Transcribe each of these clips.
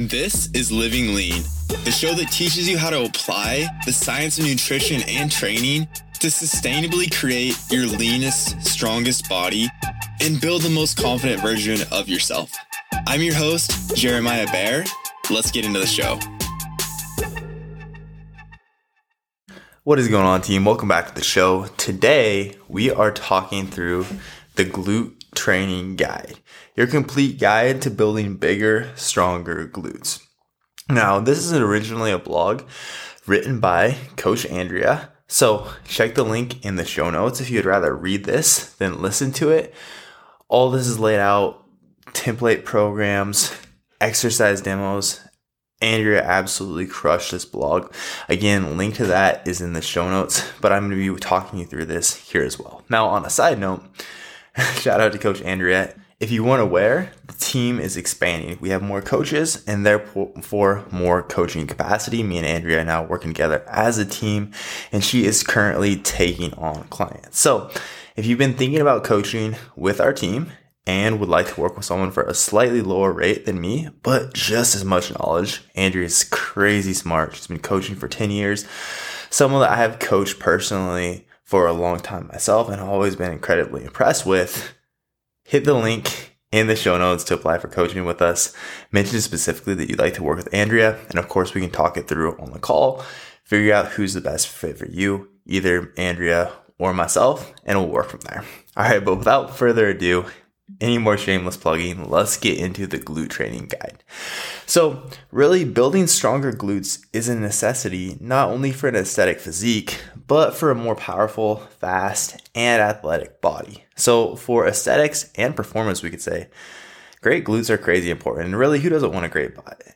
This is Living Lean, the show that teaches you how to apply the science of nutrition and training to sustainably create your leanest, strongest body and build the most confident version of yourself. I'm your host, Jeremiah Bear. Let's get into the show. What is going on, team? Welcome back to the show. Today, we are talking through the glute training guide, your complete guide to building bigger, stronger glutes. Now, this is originally a blog written by Coach Andrea. So check the link in the show notes if you'd rather read this than listen to it. All this is laid out template programs, exercise demos. Andrea absolutely crushed this blog. Again, link to that is in the show notes, but I'm going to be talking you through this here as well. Now, on a side note, Shout out to Coach Andrea. If you weren't aware, the team is expanding. We have more coaches and therefore more coaching capacity. Me and Andrea are now working together as a team, and she is currently taking on clients. So, if you've been thinking about coaching with our team and would like to work with someone for a slightly lower rate than me, but just as much knowledge, Andrea is crazy smart. She's been coaching for 10 years. Someone that I have coached personally for a long time myself and always been incredibly impressed with, hit the link in the show notes to apply for coaching with us. Mention specifically that you'd like to work with Andrea. And of course, we can talk it through on the call, figure out who's the best fit for you, either Andrea or myself, and we'll work from there. All right, but without further ado, any more shameless plugging, let's get into the glute training guide. So, really, building stronger glutes is a necessity not only for an aesthetic physique, but for a more powerful, fast, and athletic body. So, for aesthetics and performance, we could say great glutes are crazy important. And really, who doesn't want a great body?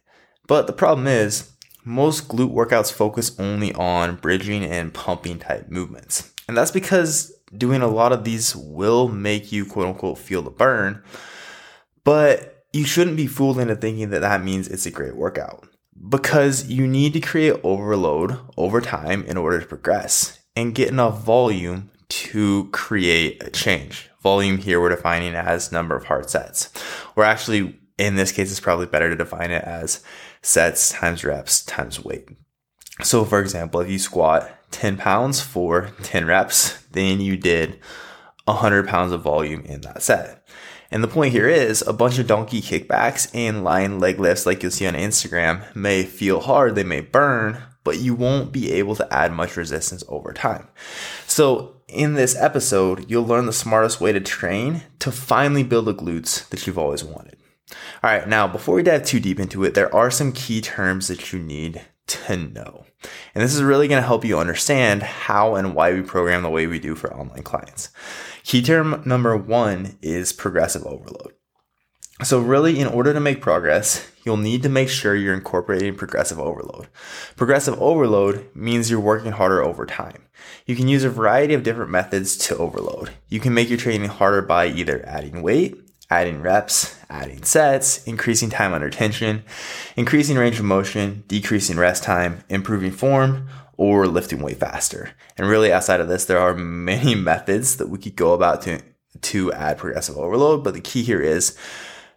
But the problem is, most glute workouts focus only on bridging and pumping type movements. And that's because doing a lot of these will make you quote unquote feel the burn, but you shouldn't be fooled into thinking that that means it's a great workout because you need to create overload over time in order to progress and get enough volume to create a change. Volume here we're defining as number of hard sets. Or actually, in this case, it's probably better to define it as sets times reps times weight. So, for example, if you squat 10 pounds for 10 reps, then you did 100 pounds of volume in that set. And the point here is a bunch of donkey kickbacks and lying leg lifts, like you'll see on Instagram, may feel hard, they may burn, but you won't be able to add much resistance over time. So, in this episode, you'll learn the smartest way to train to finally build the glutes that you've always wanted. All right, now before we dive too deep into it, there are some key terms that you need to know. And this is really going to help you understand how and why we program the way we do for online clients. Key term number one is progressive overload. So, really, in order to make progress, you'll need to make sure you're incorporating progressive overload. Progressive overload means you're working harder over time. You can use a variety of different methods to overload. You can make your training harder by either adding weight, adding reps, adding sets, increasing time under tension, increasing range of motion, decreasing rest time, improving form, or lifting weight faster. And really, outside of this, there are many methods that we could go about to, to add progressive overload. But the key here is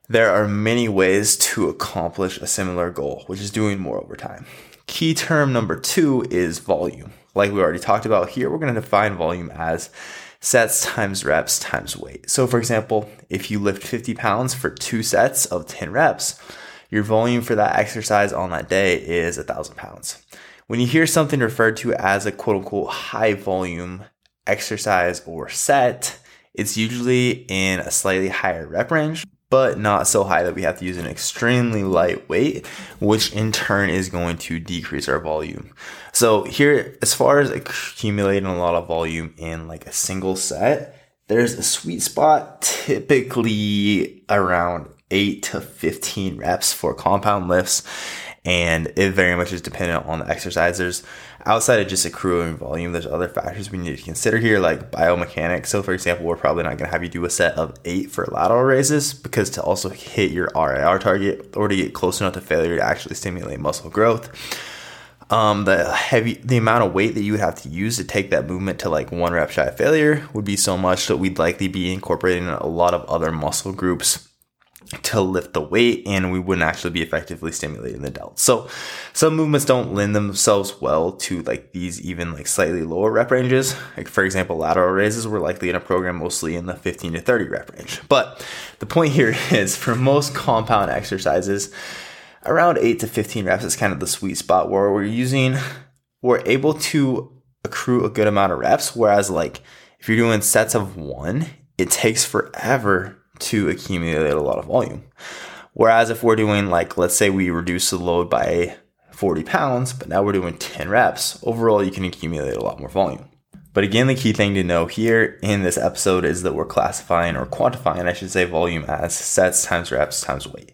there are many ways to accomplish a similar goal, which is doing more over time. Key term number two is volume. Like we already talked about here, we're going to define volume as sets times reps times weight. So, for example, if you lift 50 pounds for two sets of 10 reps, your volume for that exercise on that day is 1,000 pounds. When you hear something referred to as a quote unquote high volume exercise or set, it's usually in a slightly higher rep range, but not so high that we have to use an extremely light weight, which in turn is going to decrease our volume. So here, as far as accumulating a lot of volume in like a single set, there's a sweet spot typically around 8 to 15 reps for compound lifts and it very much is dependent on the exercisers outside of just accruing volume, there's other factors we need to consider here, like biomechanics. So, for example, we're probably not going to have you do a set of eight for lateral raises because to also hit your RIR target or to get close enough to failure to actually stimulate muscle growth. Um, the heavy, the amount of weight that you would have to use to take that movement to like one rep shy of failure would be so much that we'd likely be incorporating a lot of other muscle groups to lift the weight and we wouldn't actually be effectively stimulating the delts. So some movements don't lend themselves well to like these even like slightly lower rep ranges. Like for example, lateral raises we're likely in a program mostly in the 15 to 30 rep range. But the point here is for most compound exercises, around 8 to 15 reps is kind of the sweet spot where we're using we're able to accrue a good amount of reps whereas like if you're doing sets of 1, it takes forever to accumulate a lot of volume. Whereas if we're doing like, let's say we reduce the load by 40 pounds, but now we're doing 10 reps, overall you can accumulate a lot more volume. But again, the key thing to know here in this episode is that we're classifying or quantifying, I should say, volume as sets times reps times weight.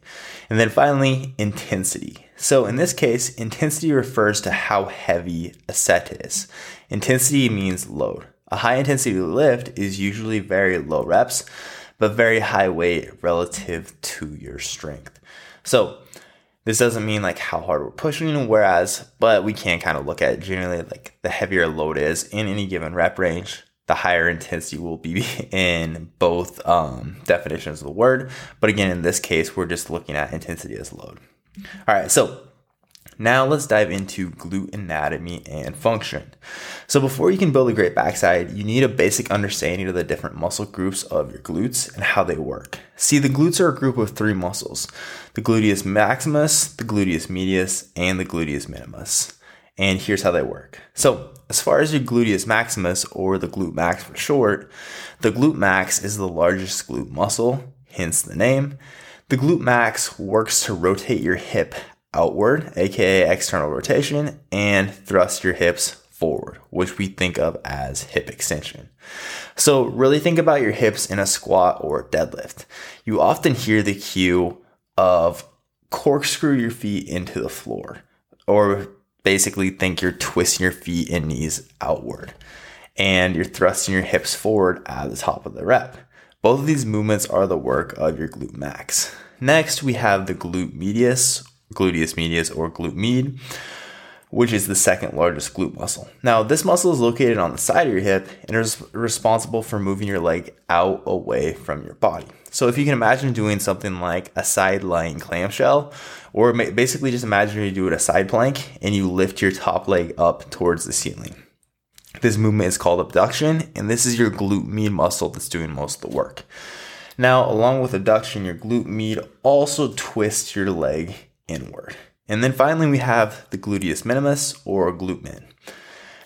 And then finally, intensity. So in this case, intensity refers to how heavy a set is. Intensity means load. A high intensity lift is usually very low reps, but very high weight relative to your strength. So this doesn't mean like how hard we're pushing, whereas, but we can kind of look at generally like the heavier load is in any given rep range, the higher intensity will be in both um, definitions of the word. But again, in this case, we're just looking at intensity as load. All right, so now let's dive into glute anatomy and function. So before you can build a great backside, you need a basic understanding of the different muscle groups of your glutes and how they work. See, the glutes are a group of three muscles, the gluteus maximus, the gluteus medius, and the gluteus minimus. And here's how they work. So as far as your gluteus maximus, or the glute max for short, the glute max is the largest glute muscle, hence the name. The glute max works to rotate your hip outward, aka external rotation, and thrust your hips forward, which we think of as hip extension. So, really think about your hips in a squat or deadlift. You often hear the cue of corkscrew your feet into the floor, or basically think you're twisting your feet and knees outward, and you're thrusting your hips forward at the top of the rep. Both of these movements are the work of your glute max. Next, we have the glute medius gluteus medius or glute med, which is the second largest glute muscle. Now, this muscle is located on the side of your hip and is responsible for moving your leg out away from your body. So, if you can imagine doing something like a side lying clamshell, or basically just imagine you do it a side plank and you lift your top leg up towards the ceiling. This movement is called abduction, and this is your glute med muscle that's doing most of the work. Now, along with abduction, your glute med also twists your leg inward. And then finally, we have the gluteus minimus or glute min.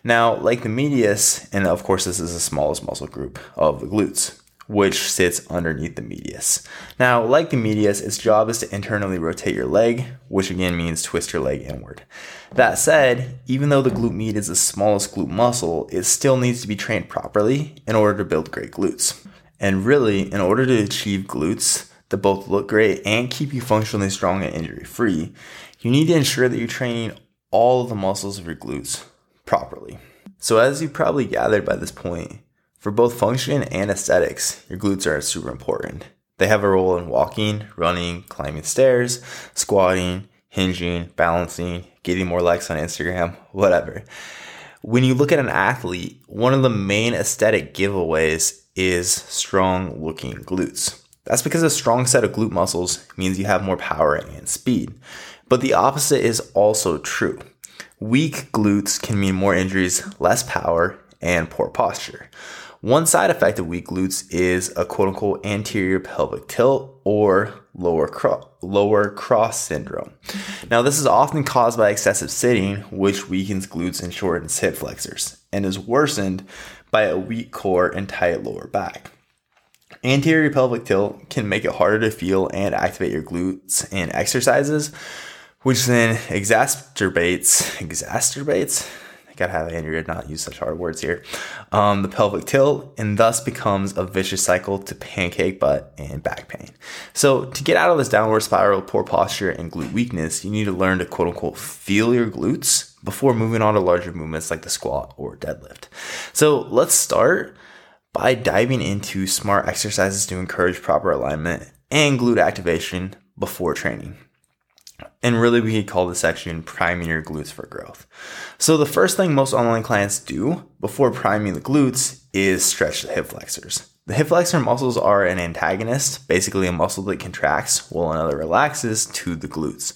Now, like the medius, and of course, this is the smallest muscle group of the glutes, which sits underneath the medius. Now, like the medius, its job is to internally rotate your leg, which again means twist your leg inward. That said, even though the glute med is the smallest glute muscle, it still needs to be trained properly in order to build great glutes. And really, in order to achieve glutes, that both look great and keep you functionally strong and injury free, you need to ensure that you're training all of the muscles of your glutes properly. So, as you probably gathered by this point, for both function and aesthetics, your glutes are super important. They have a role in walking, running, climbing stairs, squatting, hinging, balancing, getting more likes on Instagram, whatever. When you look at an athlete, one of the main aesthetic giveaways is strong looking glutes. That's because a strong set of glute muscles means you have more power and speed. But the opposite is also true. Weak glutes can mean more injuries, less power, and poor posture. One side effect of weak glutes is a quote unquote anterior pelvic tilt or lower, cro- lower cross syndrome. Now, this is often caused by excessive sitting, which weakens glutes and shortens hip flexors, and is worsened by a weak core and tight lower back. Anterior pelvic tilt can make it harder to feel and activate your glutes in exercises, which then exacerbates, exacerbates, I gotta have Andrea not use such hard words here, um, the pelvic tilt, and thus becomes a vicious cycle to pancake butt and back pain. So, to get out of this downward spiral of poor posture and glute weakness, you need to learn to quote unquote feel your glutes before moving on to larger movements like the squat or deadlift. So, let's start by diving into smart exercises to encourage proper alignment and glute activation before training. And really, we could call this section priming your glutes for growth. So, the first thing most online clients do before priming the glutes is stretch the hip flexors. The hip flexor muscles are an antagonist, basically a muscle that contracts while another relaxes to the glutes.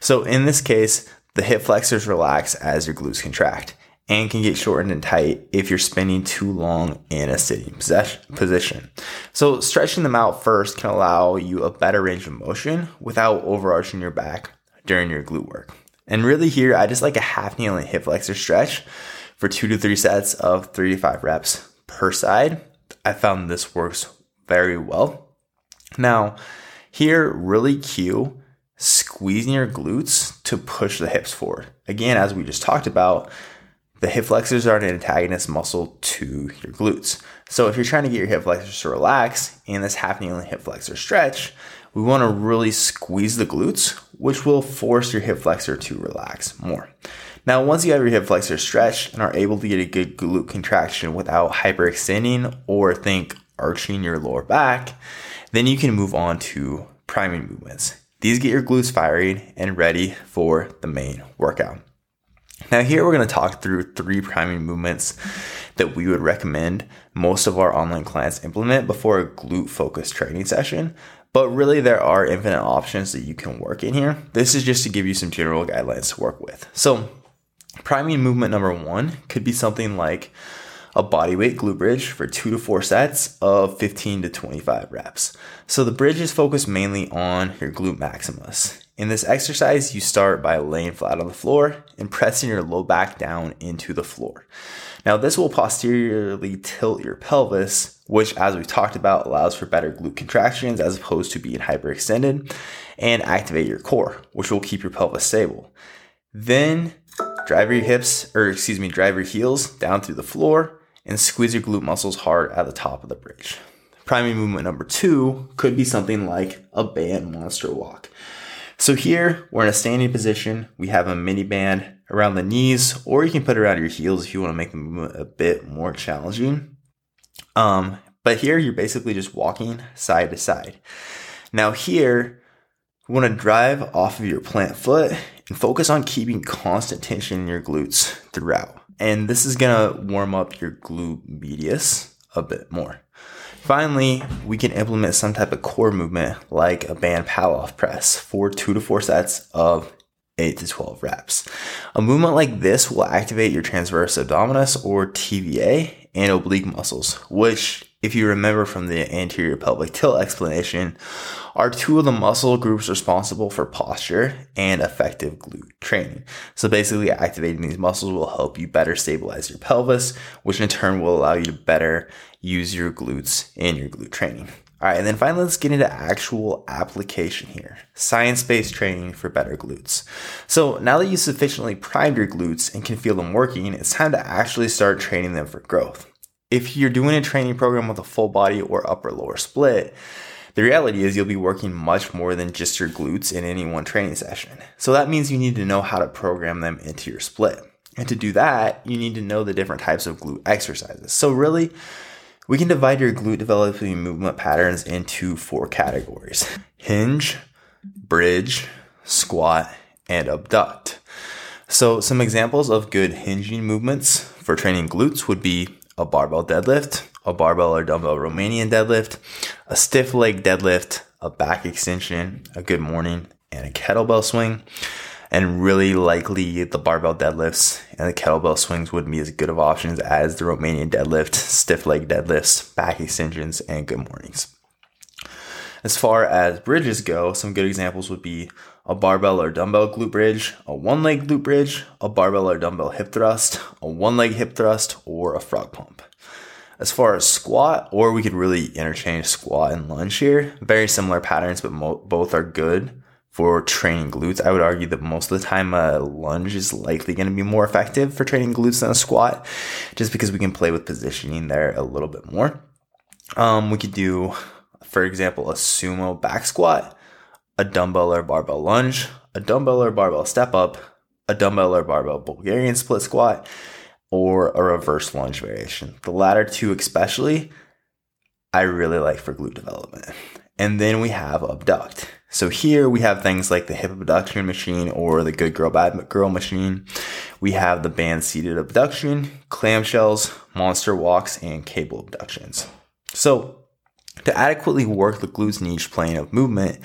So in this case, the hip flexors relax as your glutes contract and can get shortened and tight if you're spending too long in a sitting position. So stretching them out first can allow you a better range of motion without overarching your back during your glute work. And really here, I just like a half kneeling hip flexor stretch for two to three sets of three to five reps per side. I found this works very well. Now, here, really cue squeezing your glutes to push the hips forward. Again, as we just talked about, the hip flexors are an antagonist muscle to your glutes. So if you're trying to get your hip flexors to relax in this half kneeling hip flexor stretch, we want to really squeeze the glutes, which will force your hip flexor to relax more. Now, once you have your hip flexor stretched and are able to get a good glute contraction without hyperextending or think arching your lower back, then you can move on to priming movements. These get your glutes firing and ready for the main workout. Now, here we're going to talk through three priming movements that we would recommend most of our online clients implement before a glute focused training session. But really, there are infinite options that you can work in here. This is just to give you some general guidelines to work with. So, priming movement number one could be something like a bodyweight glute bridge for two to four sets of 15 to 25 reps. So, the bridge is focused mainly on your glute maximus. In this exercise, you start by laying flat on the floor and pressing your low back down into the floor. Now, this will posteriorly tilt your pelvis, which, as we've talked about, allows for better glute contractions as opposed to being hyperextended, and activate your core, which will keep your pelvis stable. Then, drive your hips, or excuse me, drive your heels down through the floor and squeeze your glute muscles hard at the top of the bridge. Priming movement number two could be something like a band monster walk. So here we're in a standing position. We have a mini band around the knees, or you can put it around your heels if you want to make the movement a bit more challenging. Um, but here you're basically just walking side to side. Now here, you want to drive off of your plant foot and focus on keeping constant tension in your glutes throughout. And this is going to warm up your glute medius a bit more. Finally, we can implement some type of core movement like a band Pallof press for two to four sets of 8 to 12 reps. A movement like this will activate your transverse abdominis or TVA and oblique muscles, which, if you remember from the anterior pelvic tilt explanation, are two of the muscle groups responsible for posture and effective glute training. So basically activating these muscles will help you better stabilize your pelvis, which in turn will allow you to better use your glutes in your glute training. All right, and then finally, let's get into actual application here. Science-based training for better glutes. So now that you sufficiently primed your glutes and can feel them working, it's time to actually start training them for growth. If you're doing a training program with a full body or upper lower split, the reality is you'll be working much more than just your glutes in any one training session. So that means you need to know how to program them into your split. And to do that, you need to know the different types of glute exercises. So really, we can divide your glute developing movement patterns into four categories hinge, bridge, squat, and abduct. So, some examples of good hinging movements for training glutes would be a barbell deadlift, a barbell or dumbbell Romanian deadlift, a stiff leg deadlift, a back extension, a good morning, and a kettlebell swing and really likely the barbell deadlifts and the kettlebell swings would be as good of options as the Romanian deadlift, stiff leg deadlifts, back extensions, and good mornings. As far as bridges go, some good examples would be a barbell or dumbbell glute bridge, a one leg glute bridge, a barbell or dumbbell hip thrust, a one leg hip thrust, or a frog pump. As far as squat, or we could really interchange squat and lunge here. Very similar patterns, but mo- both are good for training glutes. I would argue that most of the time a lunge is likely going to be more effective for training glutes than a squat, just because we can play with positioning there a little bit more. Um, we could do, for example, a sumo back squat, a dumbbell or barbell lunge, a dumbbell or barbell step up, a dumbbell or barbell Bulgarian split squat, or a reverse lunge variation. The latter two, especially, I really like for glute development. And then we have abduct. So here we have things like the hip abduction machine or the good girl bad girl machine. We have the band seated abduction, clamshells, monster walks, and cable abductions. So, to adequately work the glutes in each plane of movement,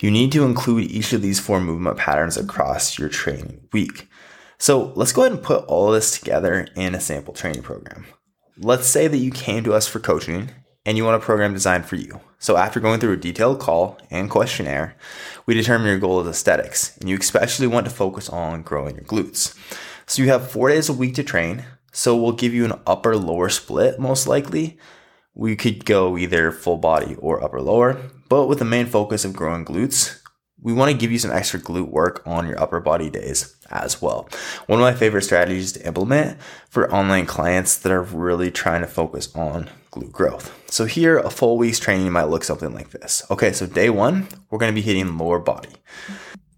you need to include each of these four movement patterns across your training week. So let's go ahead and put all of this together in a sample training program. Let's say that you came to us for coaching and you want a program designed for you. So after going through a detailed call and questionnaire, we determine your goal is aesthetics and you especially want to focus on growing your glutes. So you have four days a week to train. So we'll give you an upper lower split most likely we could go either full body or upper lower, but with the main focus of growing glutes, we want to give you some extra glute work on your upper body days as well. One of my favorite strategies to implement for online clients that are really trying to focus on glute growth. So here, a full week's training might look something like this. Okay, so day one, we're going to be hitting lower body.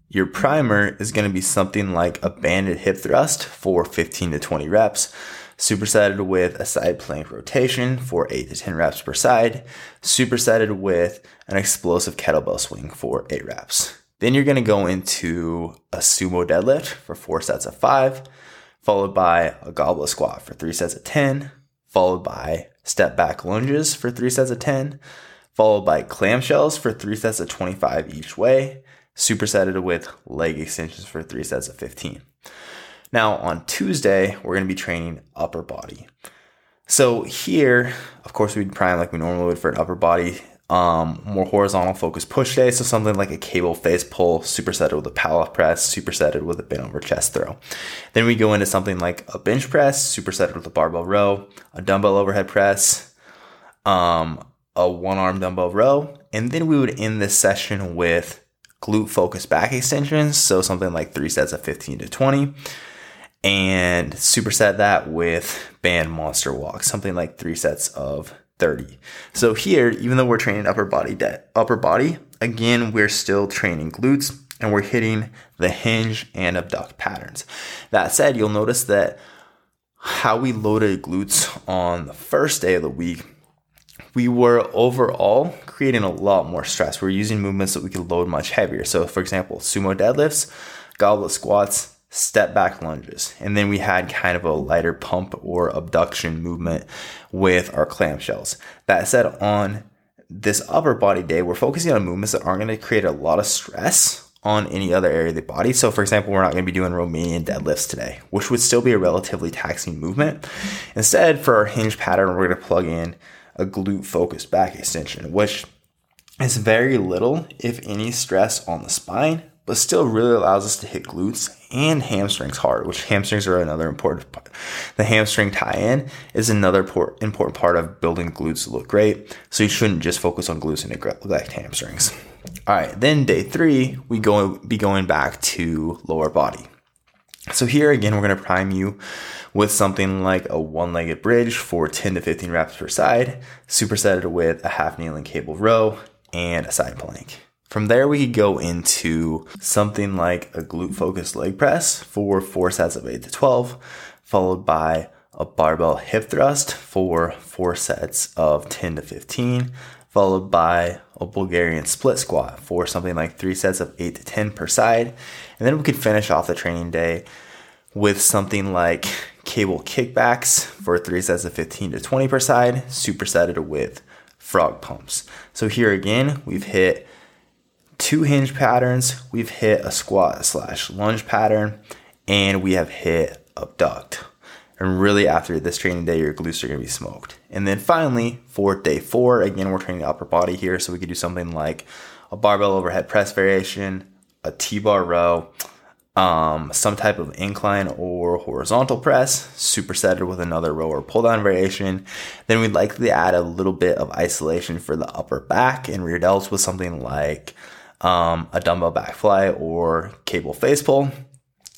Your primer is going to be something like a banded hip thrust for 15 to 20 reps supersetted with a side plank rotation for 8 to 10 reps per side, supersetted with an explosive kettlebell swing for 8 reps. Then you're to go into a sumo deadlift for 4 sets of 5, followed by a goblet squat for 3 sets of 10, followed by step back lunges for 3 sets of 10, followed by clamshells for 3 sets of 25 each way, supersetted with leg extensions for 3 sets of 15. Now, on Tuesday, we're going to be training upper body. So, here, of course, we'd prime like we normally would for an upper body, um, more horizontal focus push day. So, something like a cable face pull, supersetted with a Pallof press, supersetted with a bent over chest throw. Then we go into something like a bench press, supersetted with a barbell row, a dumbbell overhead press, um, a one arm dumbbell row. And then we would end this session with glute focused back extensions. So, something like three sets of 15 to 20 and superset that with band monster walk, something like three sets of 30. So here, even though we're training upper body de- upper body, again, we're still training glutes and we're hitting the hinge and abduct patterns. That said, you'll notice that how we loaded glutes on the first day of the week, we were overall creating a lot more stress. We're using movements that we could load much heavier. So, for example, sumo deadlifts, goblet squats, step back lunges. And then we had kind of a lighter pump or abduction movement with our clamshells. That said, on this upper body day, we're focusing on movements that aren't going to create a lot of stress on any other area of the body. So, for example, we're not going to be doing Romanian deadlifts today, which would still be a relatively taxing movement. Instead, for our hinge pattern, we're going to plug in a glute focused back extension, which is very little, if any, stress on the spine, but still really allows us to hit glutes and hamstrings hard, which hamstrings are another important part. The hamstring tie-in is another important part of building glutes to look great. So you shouldn't just focus on glutes and neglect hamstrings. All right, then day three, we go be going back to lower body. So here again, we're going to prime you with something like a one-legged bridge for 10 to 15 reps per side, supersetted with a half kneeling cable row and a side plank. From there, we could go into something like a glute focused leg press for four sets of 8 to 12, followed by a barbell hip thrust for four sets of 10 to 15, followed by a Bulgarian split squat for something like three sets of 8 to 10 per side. And then we could finish off the training day with something like cable kickbacks for three sets of 15 to 20 per side, supersetted with frog pumps. So here again, we've hit two hinge patterns, we've hit a squat slash lunge pattern, and we have hit abduct. And really, after this training day, your glutes are to be smoked. And then finally, for day four, again, we're training the upper body here. So we could do something like a barbell overhead press variation, a T bar row, um, some type of incline or horizontal press, supersetted with another row or pull down variation. Then we'd likely add a little bit of isolation for the upper back and rear delts with something like um, a dumbbell back fly or cable face pull.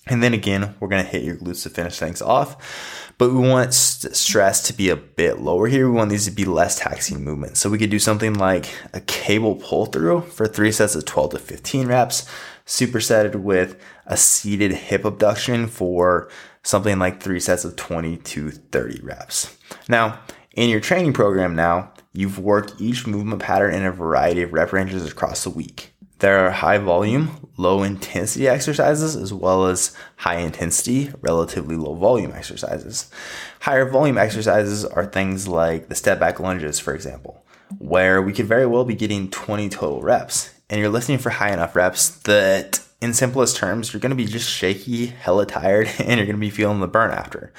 And then again, we're going to hit your glutes to finish things off. But we want st- stress to be a bit lower here. We want these to be less taxing movements. So we could do something like a cable pull through for three sets of 12 to 15 reps, supersetted with a seated hip abduction for something like three sets of 20 to 30 reps. Now, in your training program now, you've worked each movement pattern in a variety of rep ranges across the week. There are high volume, low intensity exercises as well as high intensity, relatively low volume exercises. Higher volume exercises are things like the step back lunges, for example, where we could very well be getting 20 total reps. And you're listening for high enough reps that, in simplest terms, you're going to be just shaky, hella tired, and you're going to be feeling the burn after.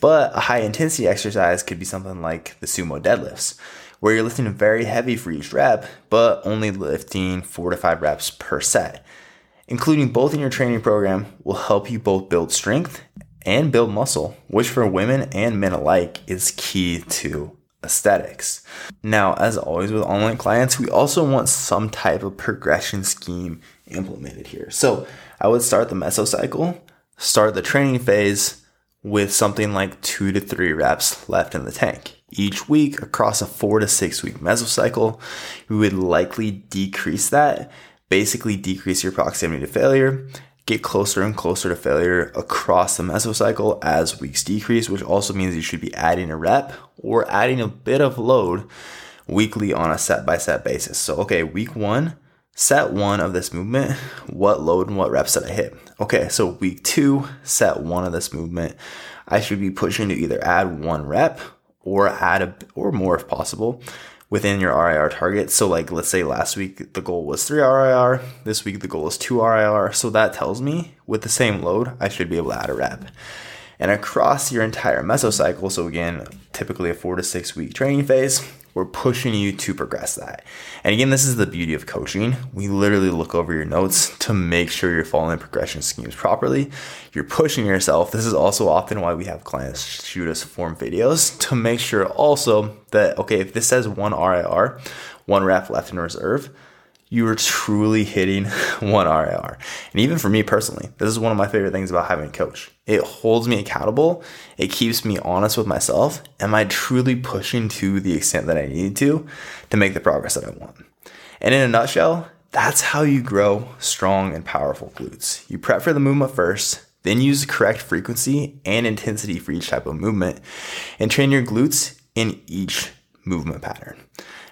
But a high intensity exercise could be something like the sumo deadlifts where you're lifting very heavy for each rep, but only lifting four to five reps per set. Including both in your training program will help you both build strength and build muscle, which for women and men alike is key to aesthetics. Now, as always with online clients, we also want some type of progression scheme implemented here. So I would start the mesocycle, start the training phase with something like two to three reps left in the tank each week across a four to six week mesocycle, we would likely decrease that, basically decrease your proximity to failure, get closer and closer to failure across the mesocycle as weeks decrease, which also means you should be adding a rep or adding a bit of load weekly on a set by set basis. So, okay, week one, set one of this movement, what load and what reps did I hit? Okay, so week two, set one of this movement, I should be pushing to either add one rep or add a or more if possible within your RIR target. So like let's say last week the goal was 3 RIR, this week the goal is 2 RIR. So that tells me with the same load I should be able to add a rep. And across your entire mesocycle, so again, typically a 4 to 6 week training phase, we're pushing you to progress that. And again, this is the beauty of coaching. We literally look over your notes to make sure you're following progression schemes properly. You're pushing yourself. This is also often why we have clients shoot us form videos to make sure also that, okay, if this says one RIR, one rep left in reserve, you are truly hitting one RIR. And even for me personally, this is one of my favorite things about having a coach. It holds me accountable. It keeps me honest with myself. Am I truly pushing to the extent that I need to to make the progress that I want? And in a nutshell, that's how you grow strong and powerful glutes. You prep for the movement first, then use the correct frequency and intensity for each type of movement, and train your glutes in each movement pattern.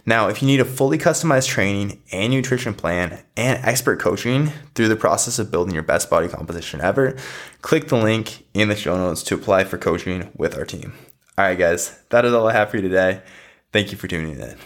Now, if you need a fully customized training and nutrition plan and expert coaching through the process of building your best body composition ever, click the link in the show notes to apply for coaching with our team. All right, guys, that is all I have for you today. Thank you for tuning in.